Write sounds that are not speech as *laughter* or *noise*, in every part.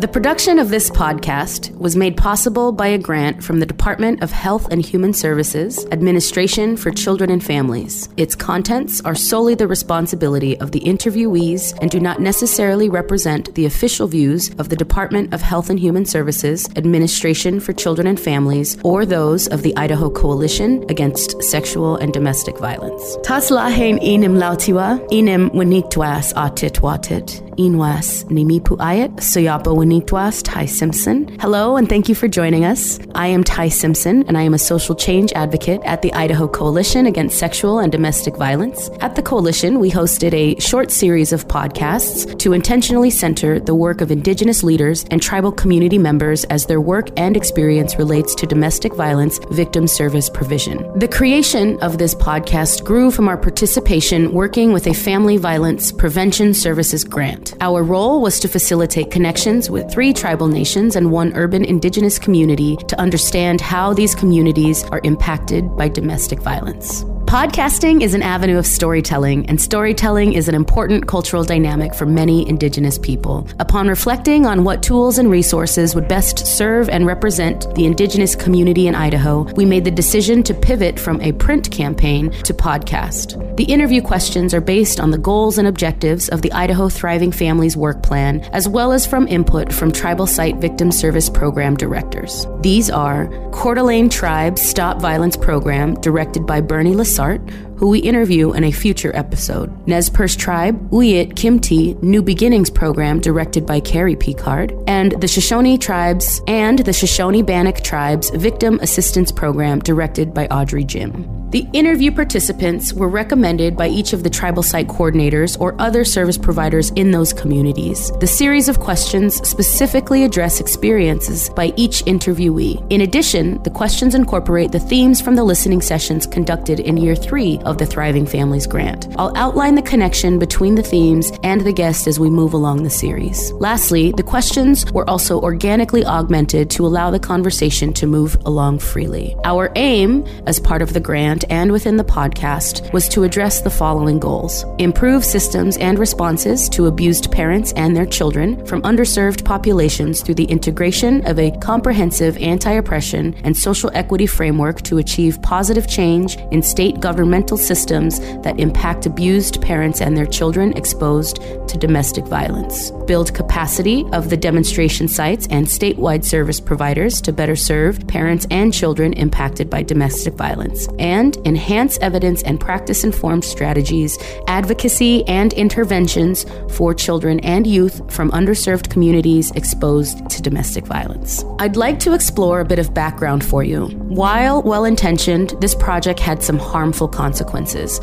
The production of this podcast was made possible by a grant from the Department of Health and Human Services, Administration for Children and Families. Its contents are solely the responsibility of the interviewees and do not necessarily represent the official views of the Department of Health and Human Services, Administration for Children and Families, or those of the Idaho Coalition Against Sexual and Domestic Violence. Tas lahen inim lautiwa, inim winiktuas atit watit, inwas nimipu ayat, soyapa winiktuas Tai Simpson. Hello, and thank you for joining us. I am Tai Simpson, and I am a social change advocate at the Idaho Coalition Against Sexual and Domestic Violence. At the Coalition, we hosted a short series of podcasts to intentionally center the work of Indigenous leaders and tribal community members as their work and experience relates to domestic violence victim service provision. The creation of this podcast grew from our participation working with a family violence prevention services grant. Our role was to facilitate connections with three tribal nations and one urban indigenous community to understand how these communities are impacted by domestic violence. Podcasting is an avenue of storytelling, and storytelling is an important cultural dynamic for many Indigenous people. Upon reflecting on what tools and resources would best serve and represent the Indigenous community in Idaho, we made the decision to pivot from a print campaign to podcast. The interview questions are based on the goals and objectives of the Idaho Thriving Families Work Plan, as well as from input from Tribal Site Victim Service Program directors. These are Coeur d'Alene Tribe Stop Violence Program, directed by Bernie LaSarte, who we interview in a future episode. Nez Perce Tribe, Uyit Kimti New Beginnings Program, directed by Carrie Picard, and the Shoshone Tribes and the Shoshone Bannock Tribes Victim Assistance Program, directed by Audrey Jim. The interview participants were recommended by each of the tribal site coordinators or other service providers in those communities. The series of questions specifically address experiences by each interviewee. In addition, the questions incorporate the themes from the listening sessions conducted in year three of the Thriving Families Grant. I'll outline the connection between the themes and the guest as we move along the series. Lastly, the questions were also organically augmented to allow the conversation to move along freely. Our aim, as part of the grant, and within the podcast was to address the following goals improve systems and responses to abused parents and their children from underserved populations through the integration of a comprehensive anti oppression and social equity framework to achieve positive change in state governmental systems that impact abused parents and their children exposed to domestic violence, build capacity of the demonstration sites and statewide service providers to better serve parents and children impacted by domestic violence, and enhance evidence and practice informed strategies, advocacy, and interventions for children and youth from underserved communities exposed to domestic violence. I'd like to explore a bit of background for you. While well intentioned, this project had some harmful consequences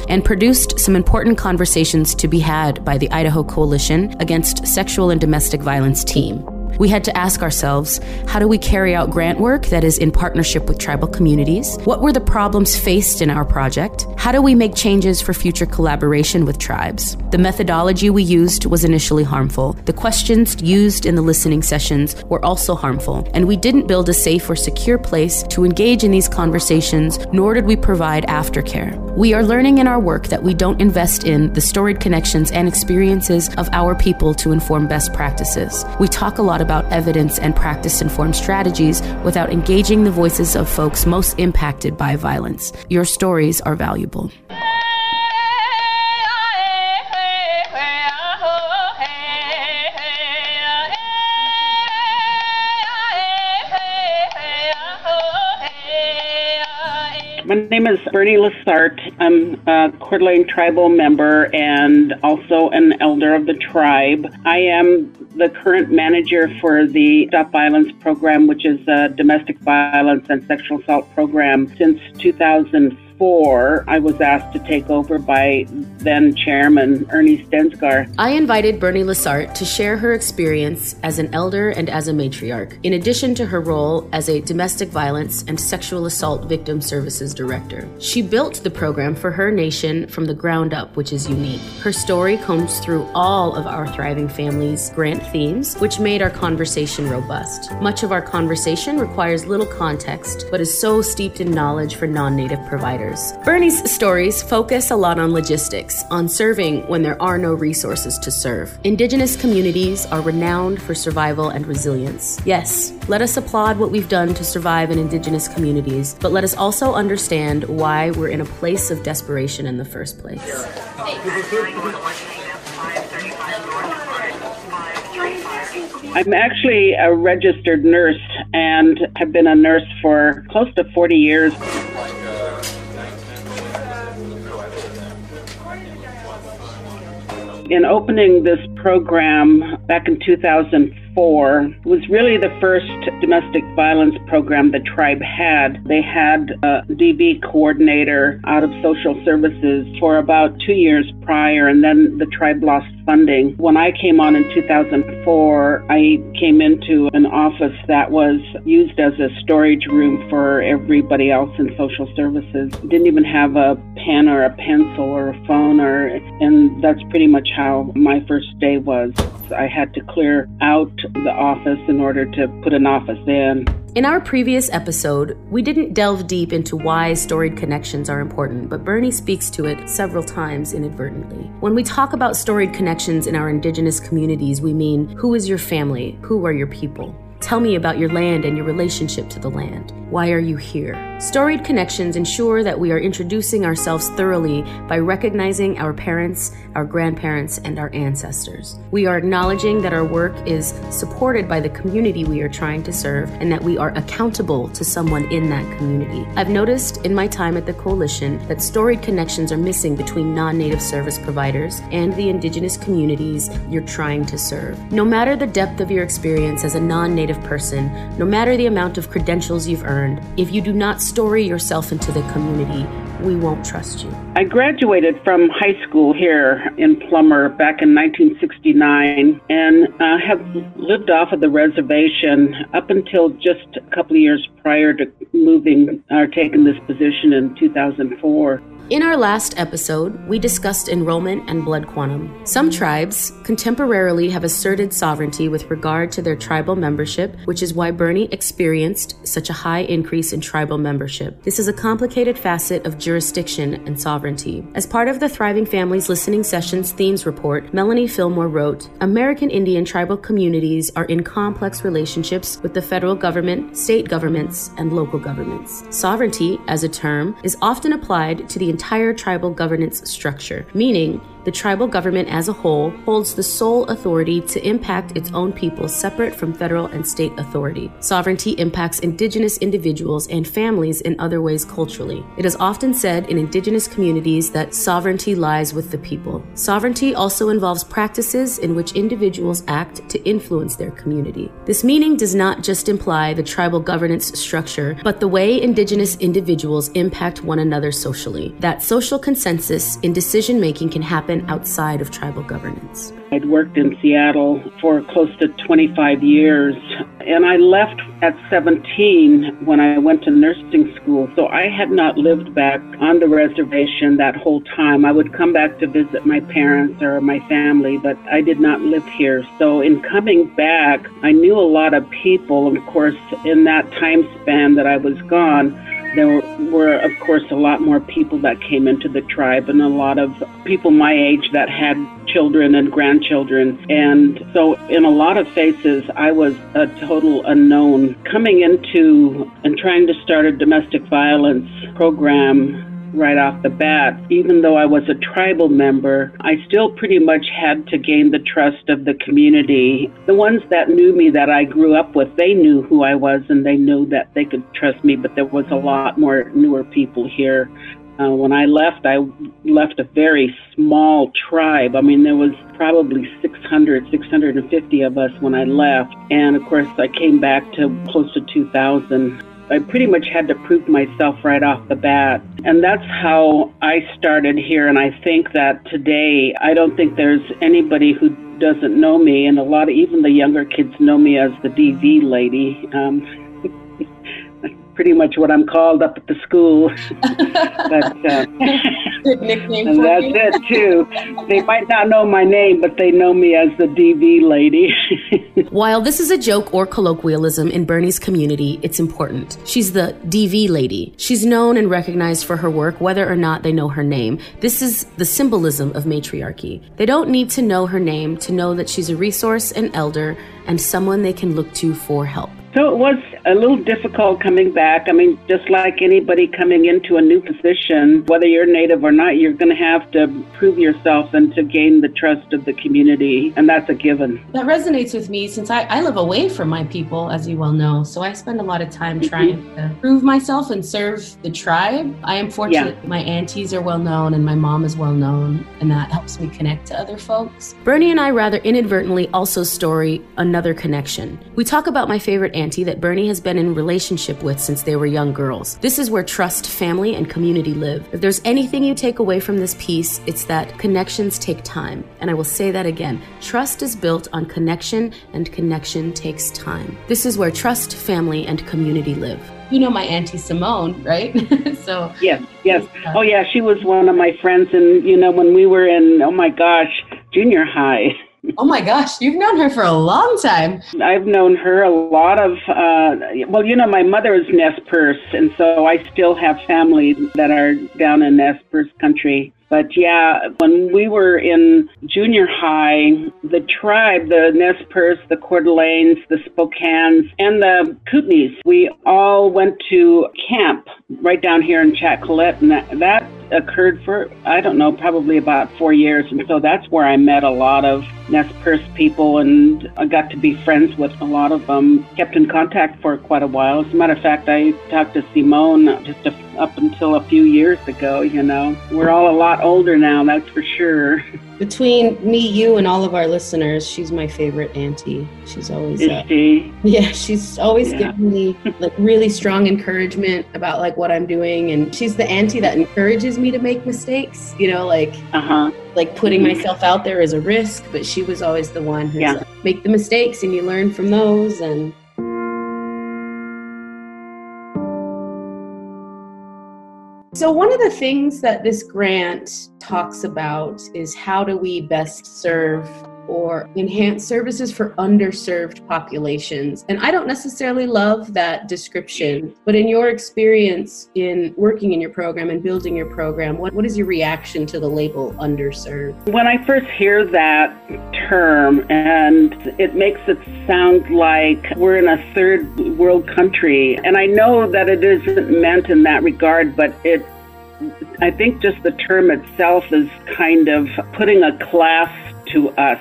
and produced some important conversations to be had by the Idaho Coalition Against Sexual and Domestic Violence team we had to ask ourselves how do we carry out grant work that is in partnership with tribal communities? What were the problems faced in our project? How do we make changes for future collaboration with tribes? The methodology we used was initially harmful. The questions used in the listening sessions were also harmful, and we didn't build a safe or secure place to engage in these conversations, nor did we provide aftercare. We are learning in our work that we don't invest in the storied connections and experiences of our people to inform best practices. We talk a lot about evidence and practice informed strategies without engaging the voices of folks most impacted by violence. Your stories are valuable. Name is Bernie LaSarte. I'm a Coeur d'Alene tribal member and also an elder of the tribe. I am the current manager for the Stop Violence program, which is a domestic violence and sexual assault program since 2004 four, I was asked to take over by then Chairman Ernie Stensgar. I invited Bernie LaSarte to share her experience as an elder and as a matriarch, in addition to her role as a domestic violence and sexual assault victim services director. She built the program for her nation from the ground up, which is unique. Her story combs through all of our Thriving Families grant themes, which made our conversation robust. Much of our conversation requires little context, but is so steeped in knowledge for non native providers Bernie's stories focus a lot on logistics, on serving when there are no resources to serve. Indigenous communities are renowned for survival and resilience. Yes, let us applaud what we've done to survive in Indigenous communities, but let us also understand why we're in a place of desperation in the first place. I'm actually a registered nurse and have been a nurse for close to 40 years. In opening this program back in 2004, was really the first domestic violence program the tribe had. They had a DV coordinator out of social services for about two years prior, and then the tribe lost funding. When I came on in 2004, I came into an office that was used as a storage room for everybody else in social services. Didn't even have a pen or a pencil or a phone or and that's pretty much how my first day was. I had to clear out the office in order to put an office in. In our previous episode, we didn't delve deep into why storied connections are important, but Bernie speaks to it several times inadvertently. When we talk about storied connections in our Indigenous communities, we mean who is your family? Who are your people? Tell me about your land and your relationship to the land. Why are you here? Storied connections ensure that we are introducing ourselves thoroughly by recognizing our parents, our grandparents, and our ancestors. We are acknowledging that our work is supported by the community we are trying to serve and that we are accountable to someone in that community. I've noticed in my time at the Coalition that storied connections are missing between non native service providers and the Indigenous communities you're trying to serve. No matter the depth of your experience as a non native person, no matter the amount of credentials you've earned. If you do not story yourself into the community, we won't trust you. I graduated from high school here in Plummer back in 1969 and uh, have lived off of the reservation up until just a couple of years prior to moving or taking this position in 2004. In our last episode, we discussed enrollment and blood quantum. Some tribes contemporarily have asserted sovereignty with regard to their tribal membership, which is why Bernie experienced such a high increase in tribal membership. This is a complicated facet of jurisdiction and sovereignty. As part of the Thriving Families Listening Sessions Themes Report, Melanie Fillmore wrote American Indian tribal communities are in complex relationships with the federal government, state governments, and local governments. Sovereignty, as a term, is often applied to the entire tribal governance structure, meaning the tribal government as a whole holds the sole authority to impact its own people separate from federal and state authority. Sovereignty impacts indigenous individuals and families in other ways culturally. It is often said in indigenous communities that sovereignty lies with the people. Sovereignty also involves practices in which individuals act to influence their community. This meaning does not just imply the tribal governance structure, but the way indigenous individuals impact one another socially. That social consensus in decision making can happen outside of tribal governance. I'd worked in Seattle for close to 25 years, and I left at 17 when I went to nursing school. So I had not lived back on the reservation that whole time. I would come back to visit my parents or my family, but I did not live here. So in coming back, I knew a lot of people. Of course, in that time span that I was gone, there were, of course, a lot more people that came into the tribe and a lot of people my age that had children and grandchildren. And so, in a lot of faces, I was a total unknown. Coming into and trying to start a domestic violence program right off the bat. Even though I was a tribal member, I still pretty much had to gain the trust of the community. The ones that knew me that I grew up with, they knew who I was and they knew that they could trust me, but there was a lot more newer people here. Uh, when I left, I left a very small tribe. I mean, there was probably 600, 650 of us when I left. And of course, I came back to close to 2,000 I pretty much had to prove myself right off the bat. And that's how I started here. And I think that today, I don't think there's anybody who doesn't know me. And a lot of even the younger kids know me as the DV lady. Um, *laughs* pretty much what I'm called up at the school. *laughs* but uh, Good nickname and that's you. it too. They might not know my name, but they know me as the DV lady. *laughs* While this is a joke or colloquialism in Bernie's community, it's important. She's the DV lady. She's known and recognized for her work, whether or not they know her name. This is the symbolism of matriarchy. They don't need to know her name to know that she's a resource, an elder, and someone they can look to for help. So it was a little difficult coming back. I mean, just like anybody coming into a new position, whether you're native or not, you're going to have to prove yourself and to gain the trust of the community, and that's a given. That resonates with me since I, I live away from my people, as you well know. So I spend a lot of time mm-hmm. trying to prove myself and serve the tribe. I am fortunate my aunties are well known and my mom is well known, and that helps me connect to other folks. Bernie and I rather inadvertently also story another connection. We talk about my favorite auntie that Bernie has been in relationship with since they were young girls. This is where trust, family, and community live. If there's anything you take away from this piece, it's that connections take time. And I will say that again. Trust is built on connection, and connection takes time. This is where trust, family, and community live. You know my auntie Simone, right? *laughs* so Yes, yes. Oh, yeah, she was one of my friends, and you know, when we were in, oh my gosh, junior high. *laughs* Oh my gosh, you've known her for a long time. I've known her a lot of, uh, well, you know, my mother is Nez Perce, and so I still have family that are down in Nez Perce country. But yeah, when we were in junior high, the tribe, the Nez Perce, the Coeur d'Alenes, the Spokanes, and the Kootenais, we all went to camp right down here in Chatcolet, and that, that occurred for, I don't know, probably about four years. And so that's where I met a lot of Nez Perce people, and I got to be friends with a lot of them. Kept in contact for quite a while. As a matter of fact, I talked to Simone just a, up until a few years ago. You know, we're all a lot older now, that's for sure. *laughs* Between me, you, and all of our listeners, she's my favorite auntie. She's always uh, she? Yeah, she's always Yeah. giving me like really strong encouragement about like what I'm doing and she's the auntie that encourages me to make mistakes, you know, like Uh huh. like putting Mhm. myself out there is a risk, but she was always the one who's Yeah. like, make the mistakes and you learn from those and So, one of the things that this grant talks about is how do we best serve or enhance services for underserved populations. And I don't necessarily love that description, but in your experience in working in your program and building your program, what, what is your reaction to the label underserved? When I first hear that term, and it makes it sound like we're in a third world country, and I know that it isn't meant in that regard, but it I think just the term itself is kind of putting a class to us,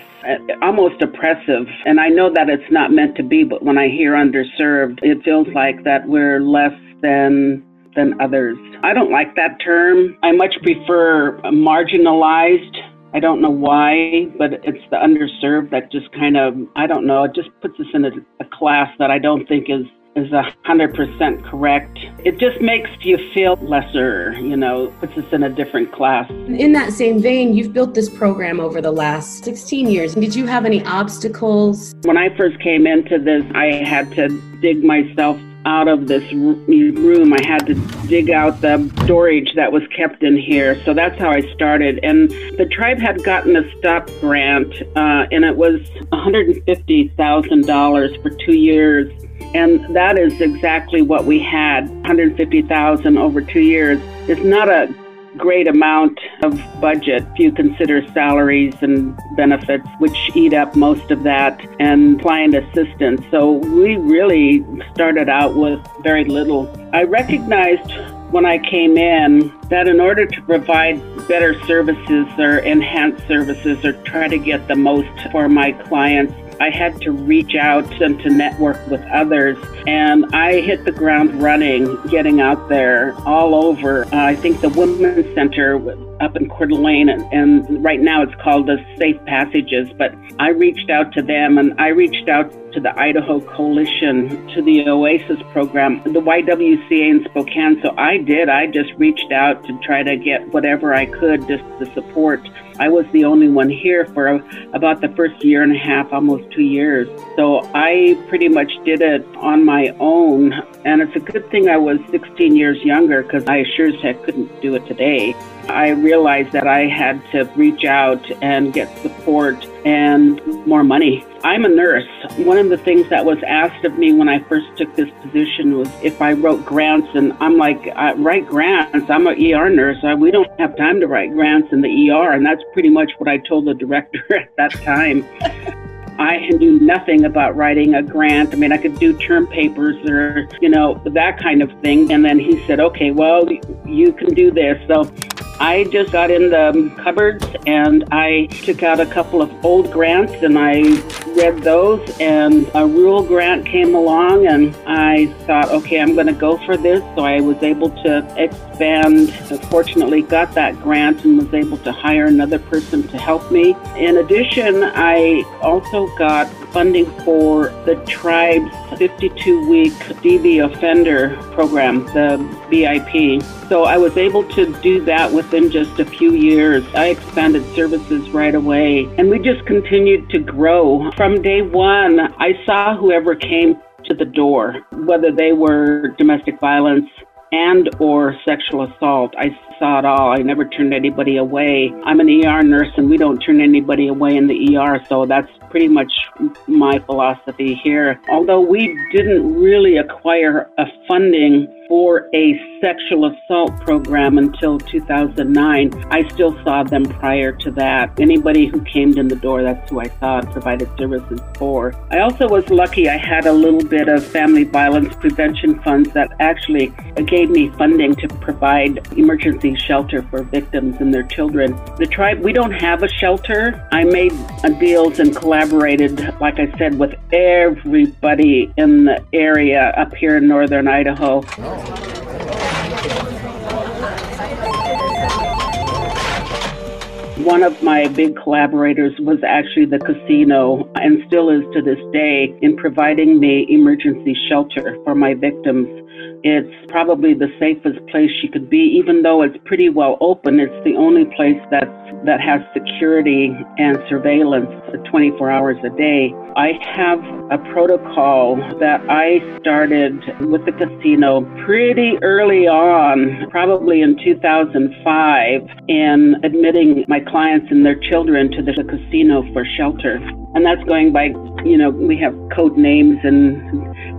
almost oppressive. And I know that it's not meant to be, but when I hear underserved, it feels like that we're less than than others. I don't like that term. I much prefer marginalized. I don't know why, but it's the underserved that just kind of, I don't know, it just puts us in a, a class that I don't think is is a hundred percent correct. It just makes you feel lesser, you know, puts us in a different class. In that same vein, you've built this program over the last 16 years. Did you have any obstacles? When I first came into this, I had to dig myself out of this room. I had to dig out the storage that was kept in here. So that's how I started. And the tribe had gotten a stop grant, uh, and it was $150,000 for two years. And that is exactly what we had. 150,000 over 2 years It's not a great amount of budget if you consider salaries and benefits which eat up most of that and client assistance. So we really started out with very little. I recognized when I came in that in order to provide better services or enhance services or try to get the most for my clients, I had to reach out and to network with others. And I hit the ground running, getting out there all over. Uh, I think the Women's Center up in Coeur d'Alene, and, and right now it's called the Safe Passages. But I reached out to them, and I reached out to the Idaho Coalition, to the OASIS program, the YWCA in Spokane. So I did. I just reached out to try to get whatever I could just to support. I was the only one here for about the first year and a half, almost two years. So I pretty much did it on my own. And it's a good thing I was 16 years younger because I sure as heck couldn't do it today. I realized that I had to reach out and get support and more money. I'm a nurse. One of the things that was asked of me when I first took this position was if I wrote grants, and I'm like, I write grants. I'm an ER nurse. I, we don't have time to write grants in the ER, and that's pretty much what I told the director *laughs* at that time. I knew nothing about writing a grant. I mean, I could do term papers or, you know, that kind of thing. And then he said, okay, well, you can do this. So I just got in the cupboards and I took out a couple of old grants and I read those and a rural grant came along and I thought, okay, I'm going to go for this. So I was able to expand. Fortunately, got that grant and was able to hire another person to help me. In addition, I also got funding for the tribe's 52 week DV offender program, the BIP. So I was able to do that within just a few years. I expanded services right away and we just continued to grow. From day one, I saw whoever came to the door, whether they were domestic violence and or sexual assault. I saw it all. I never turned anybody away. I'm an ER nurse and we don't turn anybody away in the ER, so that's pretty much my philosophy here. Although we didn't really acquire a funding for a sexual assault program until 2009. I still saw them prior to that. Anybody who came in the door, that's who I saw and provided services for. I also was lucky I had a little bit of family violence prevention funds that actually gave me funding to provide emergency shelter for victims and their children. The tribe, we don't have a shelter. I made deals and collaborated, like I said, with everybody in the area up here in northern Idaho. One of my big collaborators was actually the casino and still is to this day in providing me emergency shelter for my victims. It's probably the safest place she could be, even though it's pretty well open. It's the only place that's that has security and surveillance 24 hours a day. I have a protocol that I started with the casino pretty early on, probably in 2005, in admitting my clients and their children to the casino for shelter. And that's going by, you know, we have code names and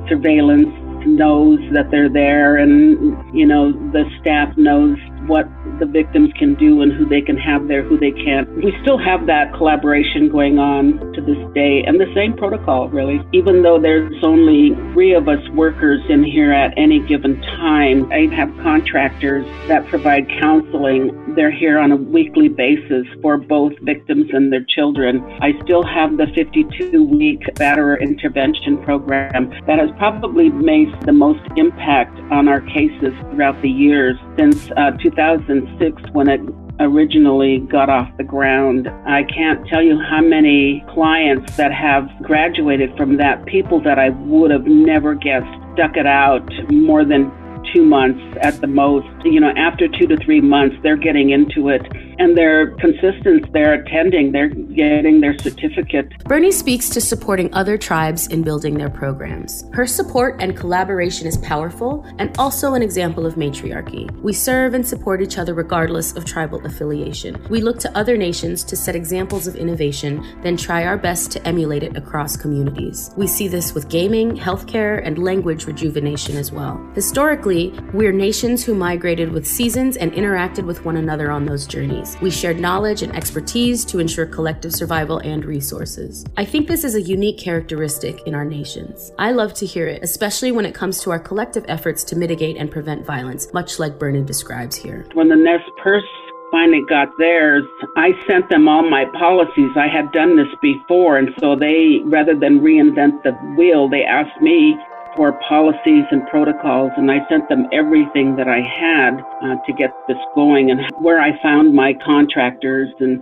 surveillance knows that they're there and you know the staff knows what the victims can do and who they can have there, who they can't. We still have that collaboration going on to this day and the same protocol, really. Even though there's only three of us workers in here at any given time, I have contractors that provide counseling. They're here on a weekly basis for both victims and their children. I still have the 52 week batterer intervention program that has probably made the most impact on our cases throughout the years since uh, 2006 when it originally got off the ground. I can't tell you how many clients that have graduated from that, people that I would have never guessed stuck it out more than two months at the most. You know, after two to three months, they're getting into it and they're consistent, they're attending, they're getting their certificate. Bernie speaks to supporting other tribes in building their programs. Her support and collaboration is powerful and also an example of matriarchy. We serve and support each other regardless of tribal affiliation. We look to other nations to set examples of innovation, then try our best to emulate it across communities. We see this with gaming, healthcare, and language rejuvenation as well. Historically, we're nations who migrated with seasons and interacted with one another on those journeys. We shared knowledge and expertise to ensure collective survival and resources. I think this is a unique characteristic in our nations. I love to hear it, especially when it comes to our collective efforts to mitigate and prevent violence, much like Bernie describes here. When the Nez Perce finally got theirs, I sent them all my policies. I had done this before, and so they, rather than reinvent the wheel, they asked me for policies and protocols, and I sent them everything that I had uh, to get this going and where I found my contractors and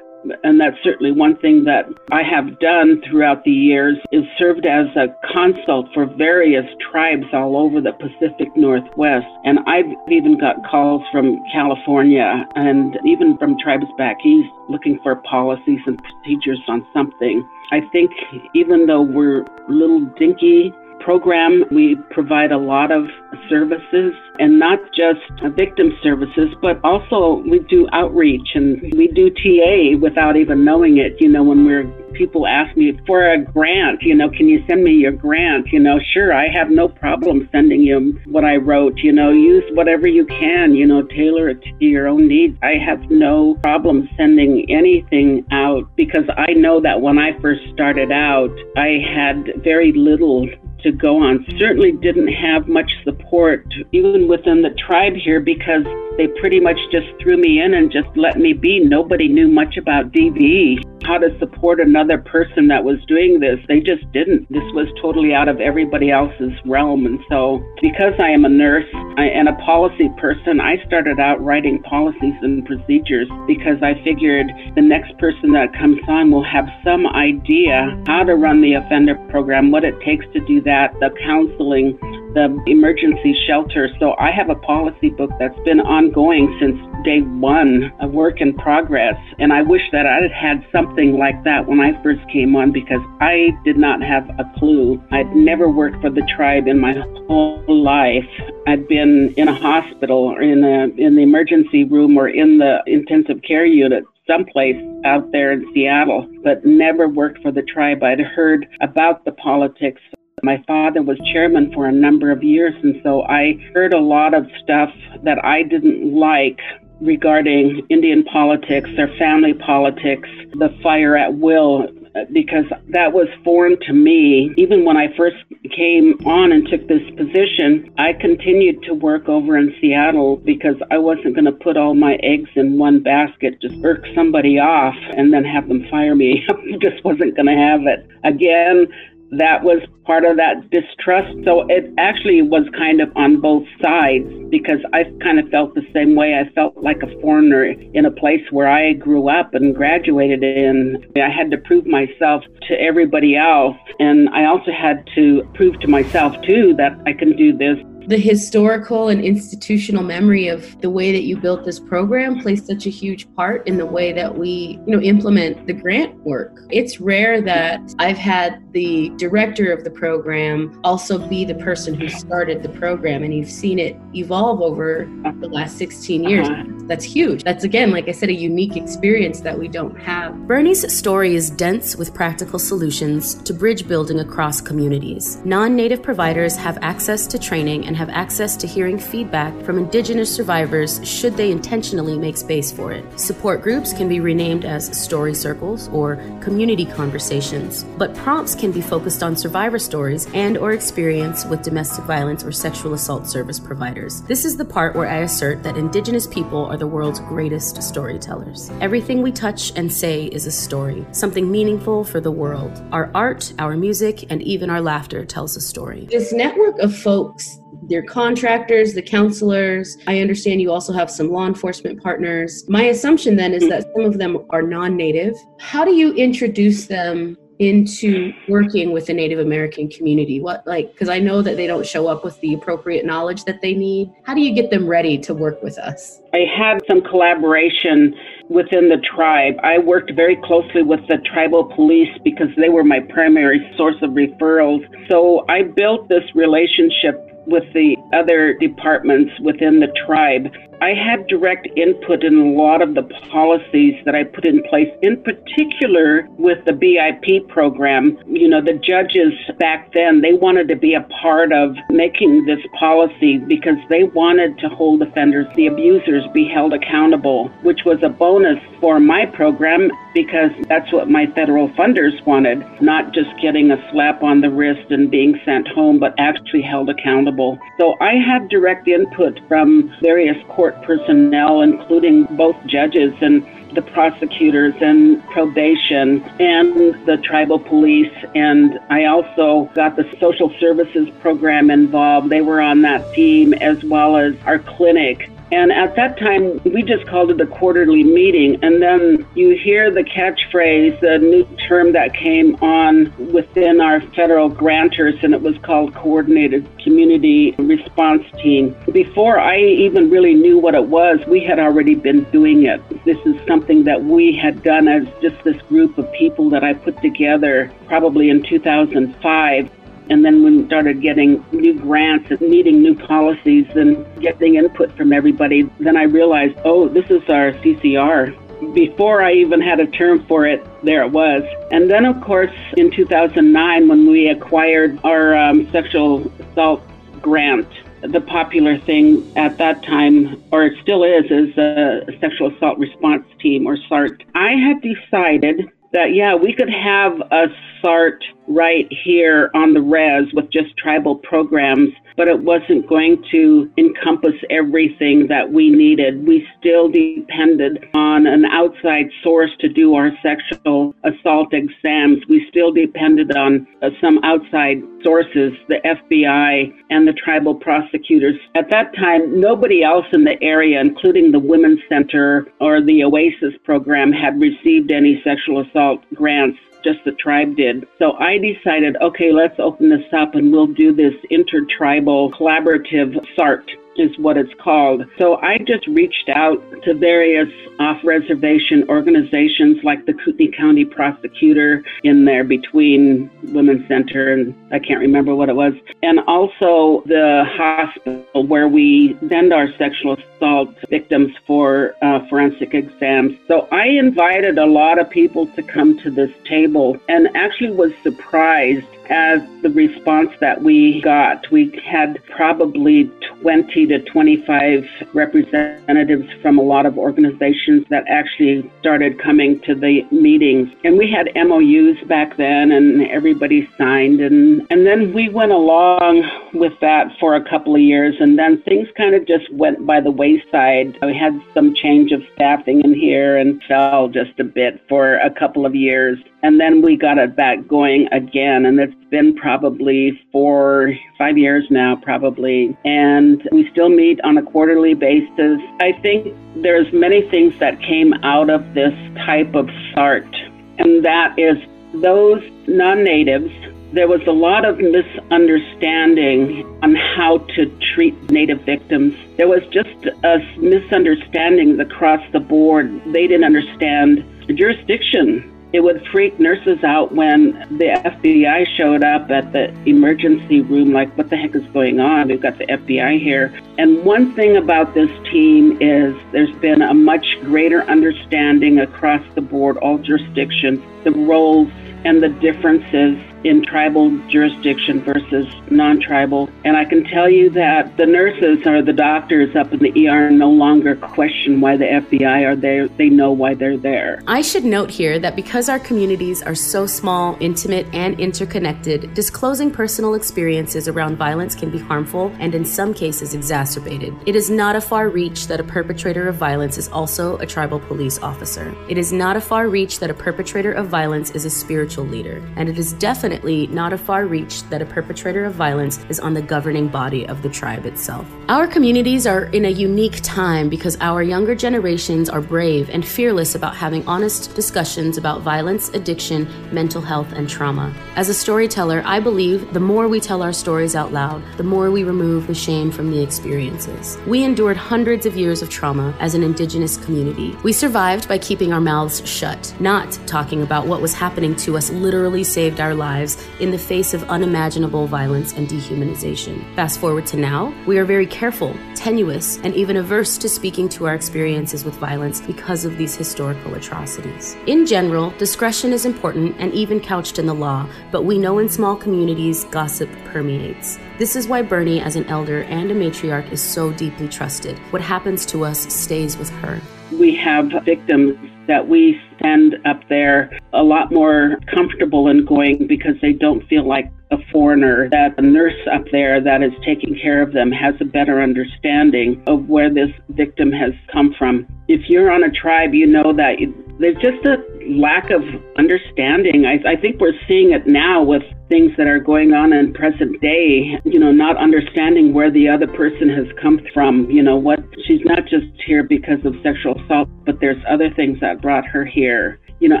and that's certainly one thing that I have done throughout the years is served as a consult for various tribes all over the Pacific Northwest. And I've even got calls from California and even from tribes back east looking for policies and procedures on something. I think even though we're little dinky program, we provide a lot of services and not just uh, victim services, but also we do outreach and we do TA without even knowing it. You know, when we're people ask me for a grant, you know, can you send me your grant? You know, sure, I have no problem sending you what I wrote. You know, use whatever you can, you know, tailor it to your own needs. I have no problem sending anything out because I know that when I first started out, I had very little to go on. Certainly didn't have much support, even within the tribe here, because they pretty much just threw me in and just let me be. Nobody knew much about DV, how to support another person that was doing this. They just didn't. This was totally out of everybody else's realm. And so, because I am a nurse and a policy person, I started out writing policies and procedures because I figured the next person that comes on will have some idea how to run the offender program, what it takes to do that, the counseling, the emergency shelter. So I have a policy book that's been ongoing since day one, a work in progress. And I wish that I had had something like that when I first came on because I did not have a clue. I'd never worked for the tribe in my whole life. I'd been in a hospital or in a in the emergency room or in the intensive care unit someplace out there in Seattle, but never worked for the tribe. I'd heard about the politics my father was chairman for a number of years, and so I heard a lot of stuff that I didn't like regarding Indian politics, their family politics, the fire at will, because that was foreign to me. Even when I first came on and took this position, I continued to work over in Seattle because I wasn't going to put all my eggs in one basket, just irk somebody off and then have them fire me. *laughs* I just wasn't going to have it. Again, that was part of that distrust. So it actually was kind of on both sides because I kind of felt the same way. I felt like a foreigner in a place where I grew up and graduated in. I had to prove myself to everybody else. And I also had to prove to myself, too, that I can do this the historical and institutional memory of the way that you built this program plays such a huge part in the way that we you know implement the grant work. It's rare that i've had the director of the program also be the person who started the program and you've seen it evolve over the last 16 years. Uh-huh. that's huge. That's again like i said a unique experience that we don't have. Bernie's story is dense with practical solutions to bridge building across communities. Non-native providers have access to training and and have access to hearing feedback from Indigenous survivors should they intentionally make space for it. Support groups can be renamed as story circles or community conversations, but prompts can be focused on survivor stories and or experience with domestic violence or sexual assault service providers. This is the part where I assert that Indigenous people are the world's greatest storytellers. Everything we touch and say is a story, something meaningful for the world. Our art, our music, and even our laughter tells a story. This network of folks their contractors, the counselors. I understand you also have some law enforcement partners. My assumption then is that some of them are non native. How do you introduce them into working with the Native American community? What, like, because I know that they don't show up with the appropriate knowledge that they need. How do you get them ready to work with us? I had some collaboration within the tribe. I worked very closely with the tribal police because they were my primary source of referrals. So I built this relationship with the other departments within the tribe. I had direct input in a lot of the policies that I put in place, in particular with the BIP program. You know, the judges back then, they wanted to be a part of making this policy because they wanted to hold offenders, the abusers, be held accountable, which was a bonus for my program because that's what my federal funders wanted, not just getting a slap on the wrist and being sent home, but actually held accountable. So I had direct input from various court personnel, including both judges, and the prosecutors and probation and the tribal police. And I also got the social services program involved. They were on that team as well as our clinic. And at that time, we just called it a quarterly meeting. And then you hear the catchphrase, the new term that came on within our federal grantors, and it was called Coordinated Community Response Team. Before I even really knew what it was, we had already been doing it. This is something that we had done as just this group of people that I put together probably in 2005. And then when we started getting new grants and needing new policies and getting input from everybody, then I realized, oh, this is our CCR. Before I even had a term for it, there it was. And then, of course, in 2009, when we acquired our um, sexual assault grant, the popular thing at that time, or it still is, is a sexual assault response team or SART. I had decided that, yeah, we could have a SART right here on the res with just tribal programs, but it wasn't going to encompass everything that we needed. We still depended on an outside source to do our sexual assault exams. We still depended on uh, some outside sources, the FBI and the tribal prosecutors. At that time, nobody else in the area, including the Women's Center or the OASIS program, had received any sexual assault grants just the tribe did. So I decided, okay, let's open this up and we'll do this intertribal collaborative SART is what it's called. So I just reached out to various off reservation organizations like the Kootenai County Prosecutor in there between Women's Center and I can't remember what it was, and also the hospital where we send our sexual assault victims for uh, forensic exams. So I invited a lot of people to come to this table and actually was surprised as the response that we got. We had probably 20 to 25 representatives from a lot of organizations that actually started coming to the meetings. And we had MOUs back then and everybody signed and and then we went along with that for a couple of years and then things kind of just went by the wayside. We had some change of staffing in here and fell just a bit for a couple of years. And then we got it back going again. And it's been probably four, five years now, probably. And we still meet on a quarterly basis. I think there's many things that came out of this type of SART. And that is those non natives there was a lot of misunderstanding on how to treat Native victims. There was just a misunderstanding across the board. They didn't understand the jurisdiction it would freak nurses out when the FBI showed up at the emergency room, like, what the heck is going on? We've got the FBI here. And one thing about this team is there's been a much greater understanding across the board, all jurisdictions, the roles and the differences in tribal jurisdiction versus non tribal. And I can tell you that the nurses or the doctors up in the ER no longer question why the FBI are there. They know why they're there. I should note here that because our communities are so small, intimate, and interconnected, disclosing personal experiences around violence can be harmful and in some cases exacerbated. It is not a far reach that a perpetrator of violence is also a tribal police officer. It is not a far reach that a perpetrator of violence is a spiritual leader. And it is definitely definitely not a far reach that a perpetrator of violence is on the governing body of the tribe itself. Our communities are in a unique time because our younger generations are brave and fearless about having honest discussions about violence, addiction, mental health, and trauma. As a storyteller, I believe the more we tell our stories out loud, the more we remove the shame from the experiences. We endured hundreds of years of trauma as an indigenous community. We survived by keeping our mouths shut, not talking about what was happening to us literally saved our lives lives in the face of unimaginable violence and dehumanization. Fast forward to now, we are very careful, tenuous, and even averse to speaking to our experiences with violence because of these historical atrocities. In general, discretion is important and even couched in the law, but we know in small communities gossip permeates. This is why Bernie, as an elder and a matriarch, is so deeply trusted. What happens to us stays with her. We have victims that we send up there a lot more comfortable in going because they don't feel like a foreigner, that a nurse up there that is taking care of them has a better understanding of where this victim has come from. If you're on a tribe, you know that there's just a lack of understanding. I, I think we're seeing it now with things that are going on in present day, you know, not understanding where the other person has come from, you know, what she's not just here because of sexual assault, but there's other things that brought her here. You know,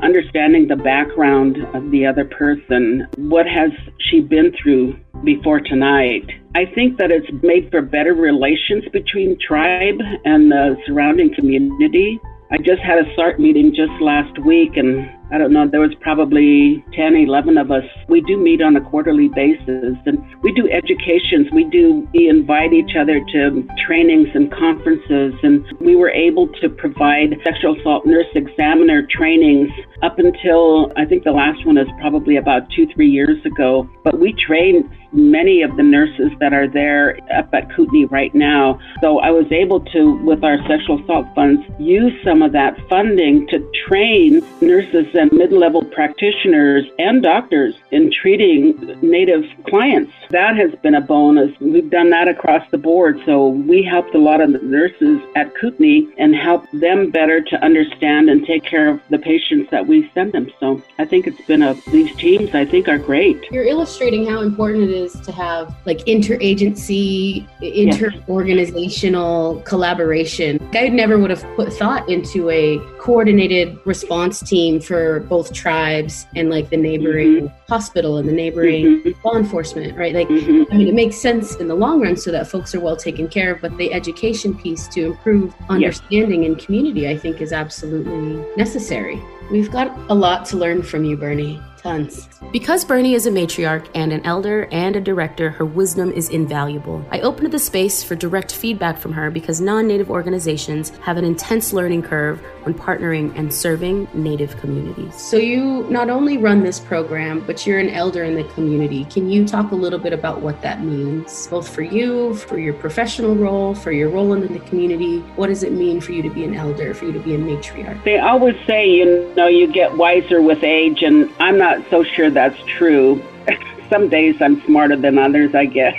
understanding the background of the other person. What has she been through before tonight? I think that it's made for better relations between tribe and the surrounding community. I just had a SART meeting just last week, and I don't know, there was probably 10, 11 of us. We do meet on a quarterly basis, and we do educations. We do, we invite each other to trainings and conferences, and we were able to provide sexual assault nurse examiner trainings up until I think the last one is probably about two, three years ago. But we trained many of the nurses that are there up at Kootenai right now. So I was able to, with our sexual assault funds, use some of that funding to train nurses mid level practitioners and doctors in treating Native clients. That has been a bonus. We've done that across the board. So we helped a lot of the nurses at Kootenai and helped them better to understand and take care of the patients that we send them. So I think it's been a, these teams I think are great. You're illustrating how important it is to have like interagency, inter-organizational collaboration. I never would have put thought into a coordinated response team for both tribes and like the neighboring mm-hmm. hospital and the neighboring mm-hmm. law enforcement, right? Like, mm-hmm. I mean, it makes sense in the long run so that folks are well taken care of, but the education piece to improve understanding and community, I think, is absolutely necessary. We've got a lot to learn from you, Bernie. Tons. Because Bernie is a matriarch and an elder and a director, her wisdom is invaluable. I opened the space for direct feedback from her because non native organizations have an intense learning curve when partnering and serving native communities. So, you not only run this program, but you're an elder in the community. Can you talk a little bit about what that means, both for you, for your professional role, for your role in the community? What does it mean for you to be an elder, for you to be a matriarch? They always say, you know, you get wiser with age, and I'm not not so sure that's true. *laughs* Some days I'm smarter than others, I guess.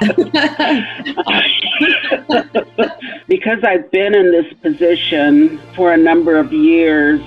*laughs* because I've been in this position for a number of years,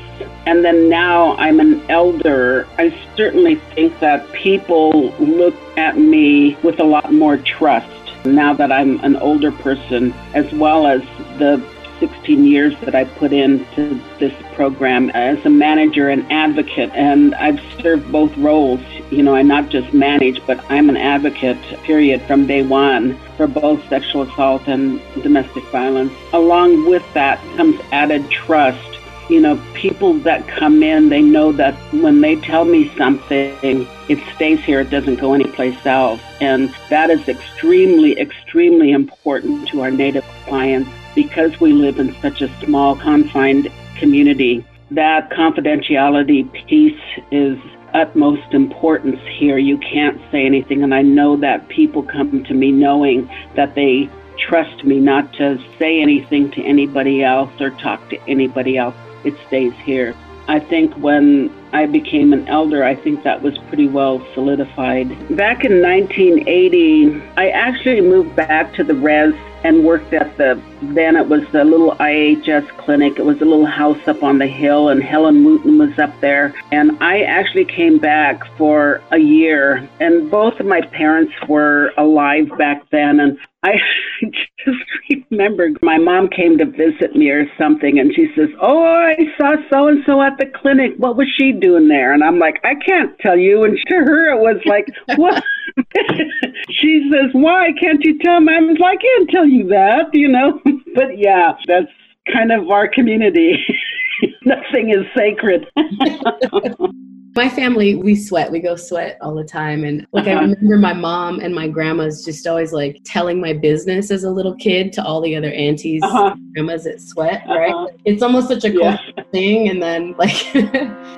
and then now I'm an elder, I certainly think that people look at me with a lot more trust now that I'm an older person, as well as the 16 years that I put into this program as a manager and advocate, and I've served both roles. You know, I not just manage, but I'm an advocate, period, from day one for both sexual assault and domestic violence. Along with that comes added trust. You know, people that come in, they know that when they tell me something, it stays here, it doesn't go anyplace else. And that is extremely, extremely important to our Native clients because we live in such a small, confined community, that confidentiality piece is utmost importance here. You can't say anything, and I know that people come to me knowing that they trust me not to say anything to anybody else or talk to anybody else. It stays here. I think when I became an elder, I think that was pretty well solidified. Back in 1980, I actually moved back to the res and worked at the then it was the little IHS clinic. It was a little house up on the hill, and Helen Wooten was up there. And I actually came back for a year, and both of my parents were alive back then. And I *laughs* just remember my mom came to visit me or something, and she says, "Oh, I saw so and so at the clinic. What was she doing there?" And I'm like, "I can't tell you." And to her, it was like, *laughs* "What?" *laughs* she says, "Why can't you tell me?" I was like, "I can't tell you that," you know. *laughs* but yeah, that's kind of our community. Nothing is sacred. My family, we sweat. We go sweat all the time. And like uh-huh. I remember my mom and my grandma's just always like telling my business as a little kid to all the other aunties, uh-huh. grandmas at sweat, uh-huh. right? It's almost such a cool yeah. thing. And then like *laughs*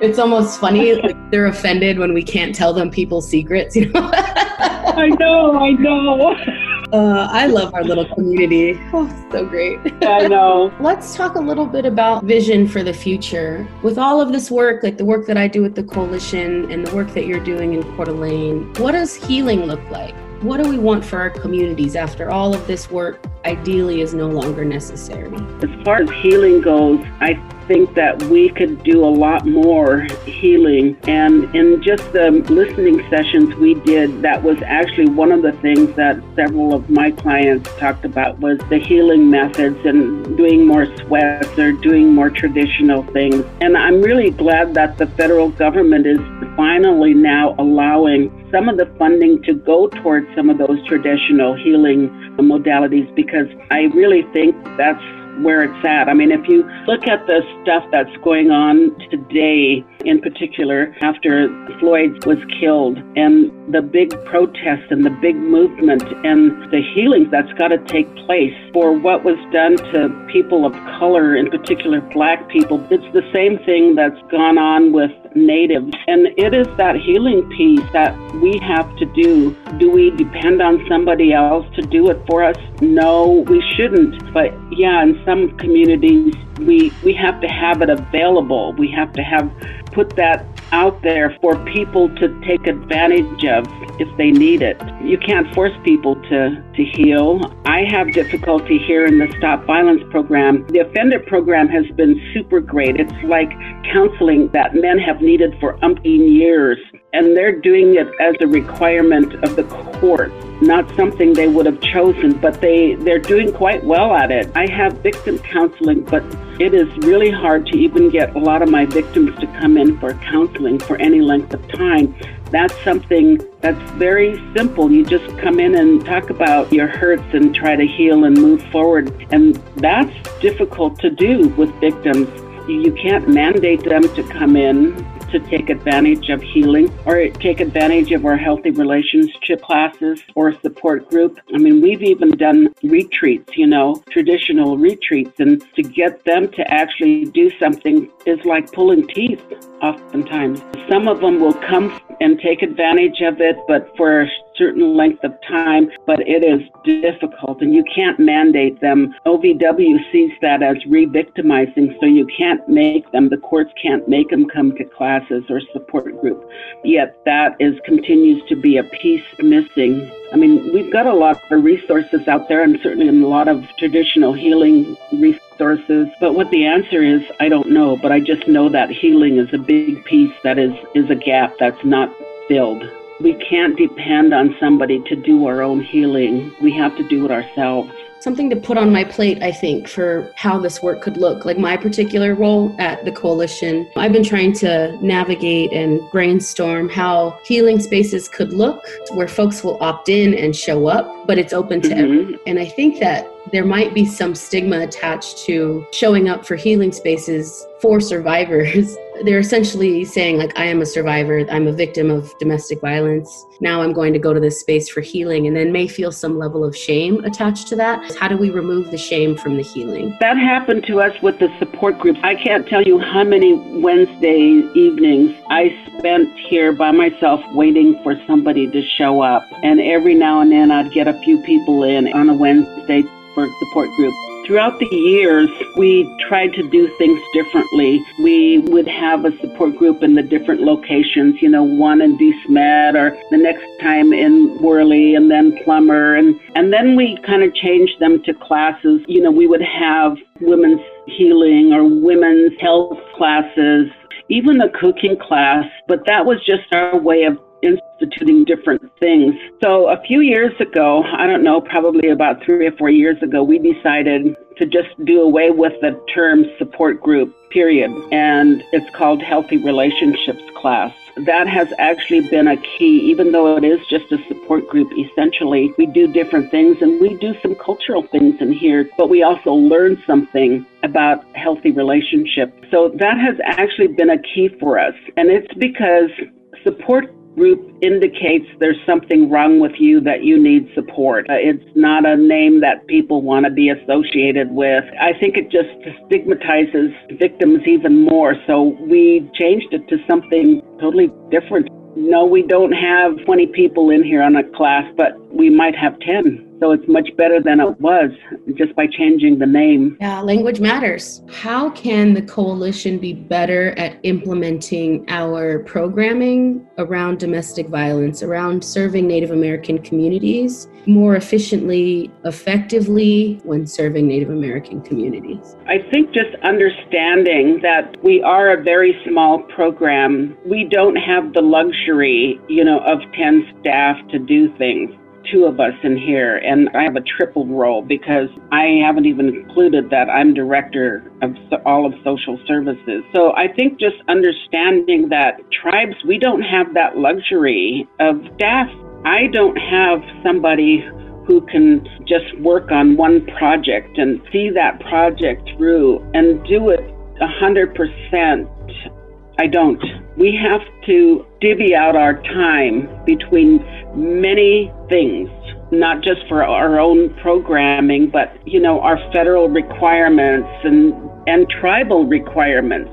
it's almost funny. *laughs* Like they're offended when we can't tell them people's secrets, you know? I know, I know. *laughs* Uh, I love our little community. Oh, so great. *laughs* I know. Let's talk a little bit about vision for the future. With all of this work, like the work that I do with the coalition and the work that you're doing in Coeur d'Alene, what does healing look like? What do we want for our communities after all of this work ideally is no longer necessary? As far as healing goes, I think that we could do a lot more healing. And in just the listening sessions we did, that was actually one of the things that several of my clients talked about was the healing methods and doing more sweats or doing more traditional things. And I'm really glad that the federal government is finally now allowing some of the funding to go towards some of those traditional healing modalities because I really think that's where it's at. I mean, if you look at the stuff that's going on today, in particular, after Floyd was killed, and the big protest and the big movement and the healing that's got to take place for what was done to people of color, in particular black people, it's the same thing that's gone on with natives. And it is that healing piece that we have to do. Do we depend on somebody else to do it for us? No, we shouldn't. But yeah, in some communities, we, we have to have it available. We have to have put that out there for people to take advantage of if they need it. You can't force people to, to heal. I have difficulty here in the Stop Violence program. The offender program has been super great. It's like counseling that men have needed for umpteen years, and they're doing it as a requirement of the court, not something they would have chosen, but they, they're doing quite well at it. I have victim counseling, but it is really hard to even get a lot of my victims to come in for counseling for any length of time. That's something that's very simple. You just come in and talk about your hurts and try to heal and move forward. And that's difficult to do with victims. You can't mandate them to come in to take advantage of healing or take advantage of our healthy relationship classes or support group. I mean, we've even done retreats, you know, traditional retreats, and to get them to actually do something is like pulling teeth oftentimes. Some of them will come and take advantage of it, but for certain length of time, but it is difficult and you can't mandate them. OVW sees that as re victimizing, so you can't make them, the courts can't make them come to classes or support group. Yet that is continues to be a piece missing. I mean, we've got a lot of resources out there and certainly a lot of traditional healing resources, but what the answer is, I don't know, but I just know that healing is a big piece that is, is a gap that's not filled. We can't depend on somebody to do our own healing. We have to do it ourselves something to put on my plate, I think, for how this work could look. Like my particular role at the coalition, I've been trying to navigate and brainstorm how healing spaces could look where folks will opt in and show up, but it's open to mm-hmm. everyone. And I think that there might be some stigma attached to showing up for healing spaces for survivors *laughs* they're essentially saying like i am a survivor. I'm a victim of domestic violence. Now i'm going to go to this space for healing. And then may feel some level of shame attached to that. How do we remove the shame from the healing? That happened to us with the support groups. I can't tell you how many wednesday evenings i spent here by myself waiting for somebody to show up. And every now and then i'd get a few people in on a wednesday for support group Throughout the years, we tried to do things differently. We would have a support group in the different locations, you know, one in DeSmet or the next time in Worley and then Plummer. And, and then we kind of changed them to classes. You know, we would have women's healing or women's health classes, even a cooking class, but that was just our way of instituting different things. So a few years ago, I don't know, probably about three or four years ago, we decided to just do away with the term support group, period. And it's called Healthy Relationships class. That has actually been a key, even though it is just a support group. Essentially, we do different things and we do some cultural things in here, but we also learn something about healthy relationships. So that has actually been a key for us. And it's because support group indicates there's something wrong with you that you need support. Uh, it's not a name that people want to be associated with. I think it just stigmatizes victims even more. So we changed it to something totally different. No, we don't have 20 people in here on a class, but we might have 10 So it's much better than it was just by changing the name. Yeah, language matters. How can the coalition be better at implementing our programming around domestic violence, around serving Native American communities more efficiently, effectively when serving Native American communities? I think just understanding that we are a very small program. We don't have the luxury, you know, of 10 staff to do things two of us in here, and I have a triple role because I haven't even included that I'm director of all of social services. So I think just understanding that tribes, we don't have that luxury of staff. I don't have somebody who can just work on one project and see that project through and do it 100%. I don't. We have to divvy out our time between many things, not just for our own programming, but you know, our federal requirements and and tribal requirements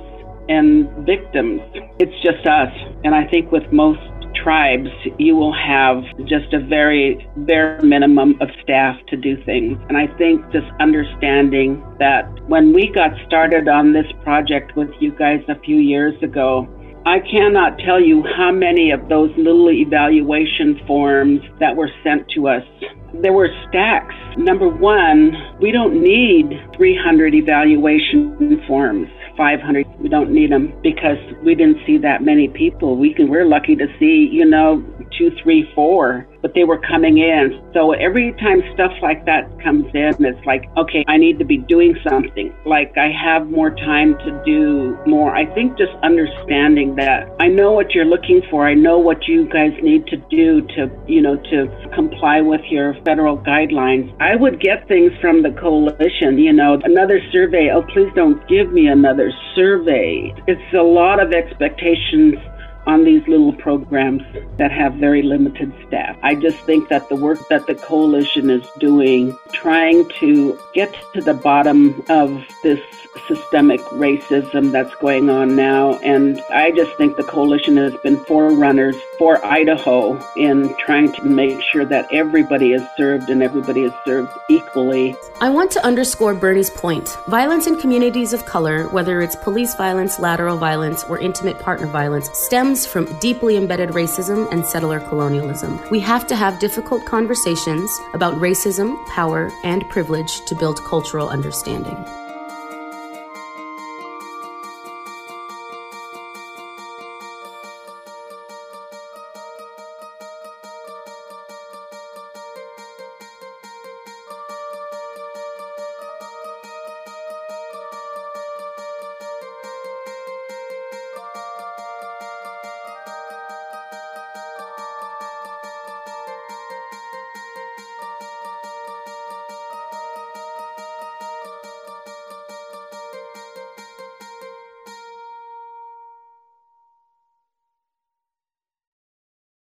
and victims. It's just us. And I think with most tribes, you will have just a very bare minimum of staff to do things. And I think just understanding that when we got started on this project with you guys a few years ago, I cannot tell you how many of those little evaluation forms that were sent to us. There were stacks. Number one, we don't need 300 evaluation forms. 500. We don't need them because we didn't see that many people. We can, we're lucky to see, you know, two, three, four, but they were coming in. So every time stuff like that comes in, it's like, okay, I need to be doing something. Like I have more time to do more. I think just understanding that I know what you're looking for. I know what you guys need to do to, you know, to comply with your federal guidelines. I would get things from the coalition, you know, another survey. Oh, please don't give me another survey. It's a lot of expectations on these little programs that have very limited staff. I just think that the work that the coalition is doing, trying to get to the bottom of this systemic racism that's going on now. And I just think the coalition has been forerunners for Idaho in trying to make sure that everybody is served and everybody is served equally. I want to underscore Bernie's point. Violence in communities of color, whether it's police violence, lateral violence, or intimate partner violence, stems from deeply embedded racism and settler colonialism. We have to have difficult conversations about racism, power, and privilege to build cultural understanding.